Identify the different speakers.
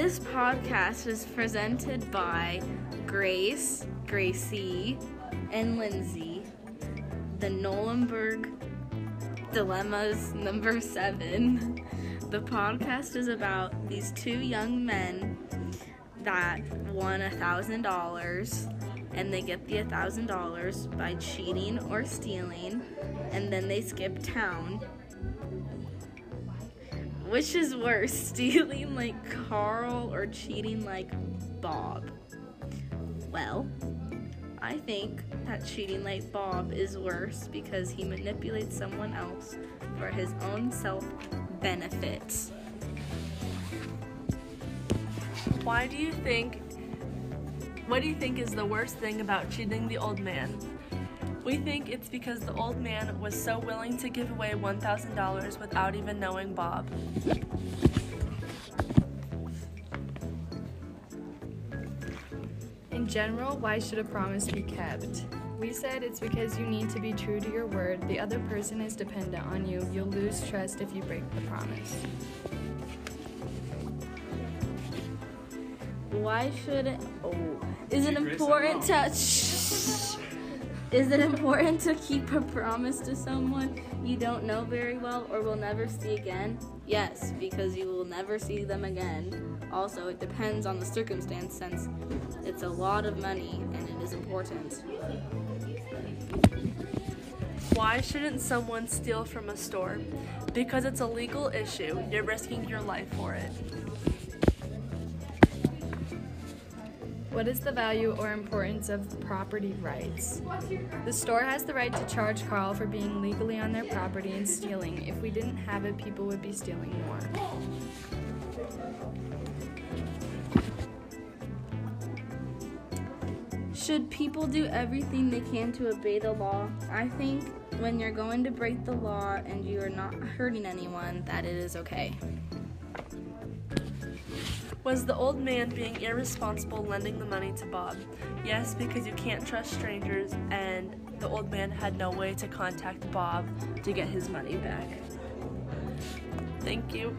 Speaker 1: This podcast is presented by Grace, Gracie, and Lindsay. The Kohlberg Dilemmas number seven. The podcast is about these two young men that won a thousand dollars and they get the a thousand dollars by cheating or stealing and then they skip town which is worse, stealing like Carl or cheating like Bob? Well, I think that cheating like Bob is worse because he manipulates someone else for his own self benefit.
Speaker 2: Why do you think? What do you think is the worst thing about cheating the old man? We think it's because the old man was so willing to give away $1,000 without even knowing Bob.
Speaker 3: In general, why should a promise be kept? We said it's because you need to be true to your word. The other person is dependent on you. You'll lose trust if you break the promise.
Speaker 1: Why should it? Oh, is it important to? Is it important to keep a promise to someone you don't know very well or will never see again? Yes, because you will never see them again. Also, it depends on the circumstance since it's a lot of money and it is important.
Speaker 2: Why shouldn't someone steal from a store? Because it's a legal issue. You're risking your life for it.
Speaker 3: What is the value or importance of property rights? The store has the right to charge Carl for being legally on their property and stealing. If we didn't have it, people would be stealing more.
Speaker 1: Should people do everything they can to obey the law? I think when you're going to break the law and you are not hurting anyone, that it is okay.
Speaker 2: Was the old man being irresponsible lending the money to Bob? Yes, because you can't trust strangers, and the old man had no way to contact Bob to get his money back. Thank you.